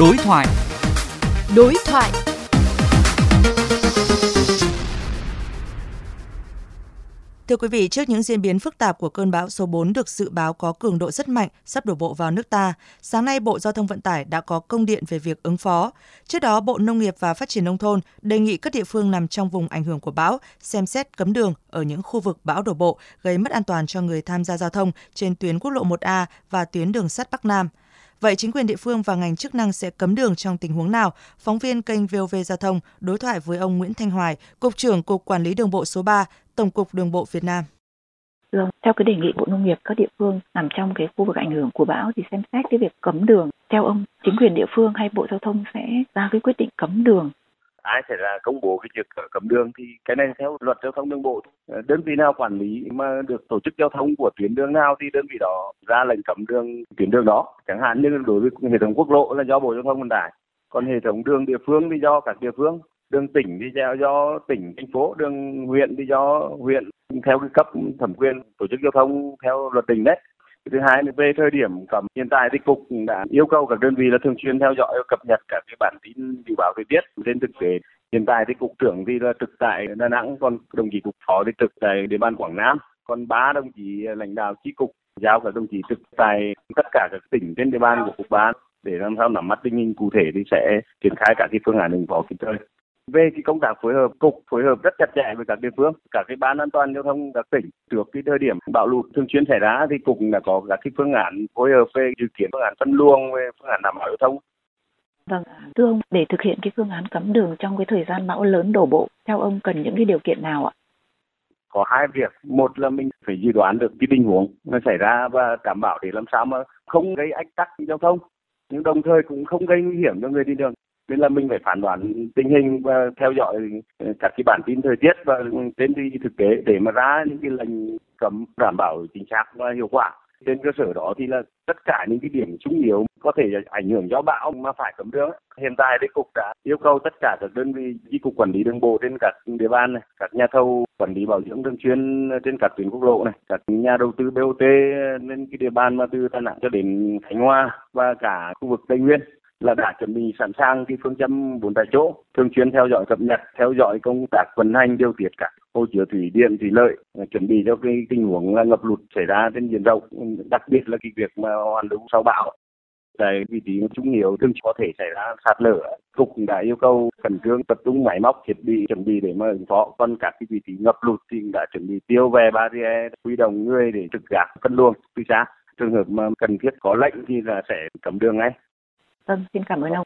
Đối thoại. Đối thoại. Thưa quý vị, trước những diễn biến phức tạp của cơn bão số 4 được dự báo có cường độ rất mạnh sắp đổ bộ vào nước ta, sáng nay Bộ Giao thông Vận tải đã có công điện về việc ứng phó. Trước đó, Bộ Nông nghiệp và Phát triển Nông thôn đề nghị các địa phương nằm trong vùng ảnh hưởng của bão xem xét cấm đường ở những khu vực bão đổ bộ gây mất an toàn cho người tham gia giao thông trên tuyến quốc lộ 1A và tuyến đường sắt Bắc Nam. Vậy chính quyền địa phương và ngành chức năng sẽ cấm đường trong tình huống nào? Phóng viên kênh VOV Giao thông đối thoại với ông Nguyễn Thanh Hoài, Cục trưởng Cục Quản lý Đường bộ số 3, Tổng cục Đường bộ Việt Nam. Vâng, theo cái đề nghị Bộ Nông nghiệp các địa phương nằm trong cái khu vực ảnh hưởng của bão thì xem xét cái việc cấm đường. Theo ông, chính quyền địa phương hay Bộ Giao thông sẽ ra cái quyết định cấm đường ai sẽ là công bố cái việc cấm đường thì cái này theo luật giao thông đường bộ. Đơn vị nào quản lý mà được tổ chức giao thông của tuyến đường nào thì đơn vị đó ra lệnh cấm đường tuyến đường đó. Chẳng hạn như đối với hệ thống quốc lộ là do bộ giao thông vận tải còn hệ thống đường địa phương thì do các địa phương. Đường tỉnh thì do, do tỉnh thành phố đường huyện thì do huyện. Theo cái cấp thẩm quyền tổ chức giao thông theo luật tỉnh đấy thứ hai là về thời điểm cấm, hiện tại thì cục đã yêu cầu các đơn vị là thường xuyên theo dõi cập nhật các cái bản tin dự báo thời tiết trên thực tế. Hiện tại thì cục trưởng thì là trực tại đà nẵng, còn đồng chí cục phó thì trực tại địa bàn quảng nam. Còn ba đồng chí lãnh đạo chi cục giao các đồng chí trực tại tất cả các tỉnh trên địa bàn của cục ban để làm sao nắm mắt tình hình cụ thể thì sẽ triển khai các cái phương án ứng phó kịp thời về cái công tác phối hợp cục phối hợp rất chặt chẽ với các địa phương các cái ban an toàn giao thông các tỉnh. Trước cái thời điểm bão lụt thường xuyên xảy ra thì cục đã có các cái phương án phối hợp về dự kiến phương án phân luồng về phương án đảm bảo giao thông. Vâng, thưa ông, để thực hiện cái phương án cấm đường trong cái thời gian bão lớn đổ bộ, theo ông cần những cái điều kiện nào ạ? Có hai việc, một là mình phải dự đoán được cái tình huống nó xảy ra và đảm bảo để làm sao mà không gây ách tắc giao thông, nhưng đồng thời cũng không gây nguy hiểm cho người đi đường nên là mình phải phán đoán tình hình và theo dõi ờ, các cái bản tin thời tiết và trên đi thực tế để mà ra những cái lệnh cấm đảm bảo chính xác và hiệu quả. Trên cơ sở đó thì là tất cả những cái điểm sung yếu có thể ảnh hưởng do bão mà phải cấm đường hiện tại thì cục đã yêu cầu tất cả các đơn vị, chi cục quản lý đường bộ trên các địa bàn này, các nhà thầu quản lý bảo dưỡng thường xuyên trên các tuyến quốc lộ này, các nhà đầu tư BOT lên cái địa bàn mà từ Đà Nẵng cho đến Khánh Hòa và cả khu vực Tây Nguyên là đã chuẩn bị sẵn sàng cái phương châm bốn tại chỗ, thường xuyên theo dõi cập nhật, theo dõi công tác vận hành điều tiết cả hồ chứa thủy điện, thủy lợi ờ, chuẩn bị cho cái tình huống là ngập lụt xảy ra trên diện rộng. Đặc biệt là cái việc mà hoàn lưu sau bão tại vị trí trung yếu thường có thể xảy ra sạt lở, cục đã yêu cầu khẩn trương tập trung máy móc, thiết bị chuẩn bị để mà ứng phó. Còn các cái vị trí ngập lụt thì đã chuẩn bị tiêu về barrier huy động người để trực gác phân luồng từ xa. Trường hợp mà cần thiết có lệnh thì là sẽ cấm đường ngay. Vâng, xin cảm ơn ông.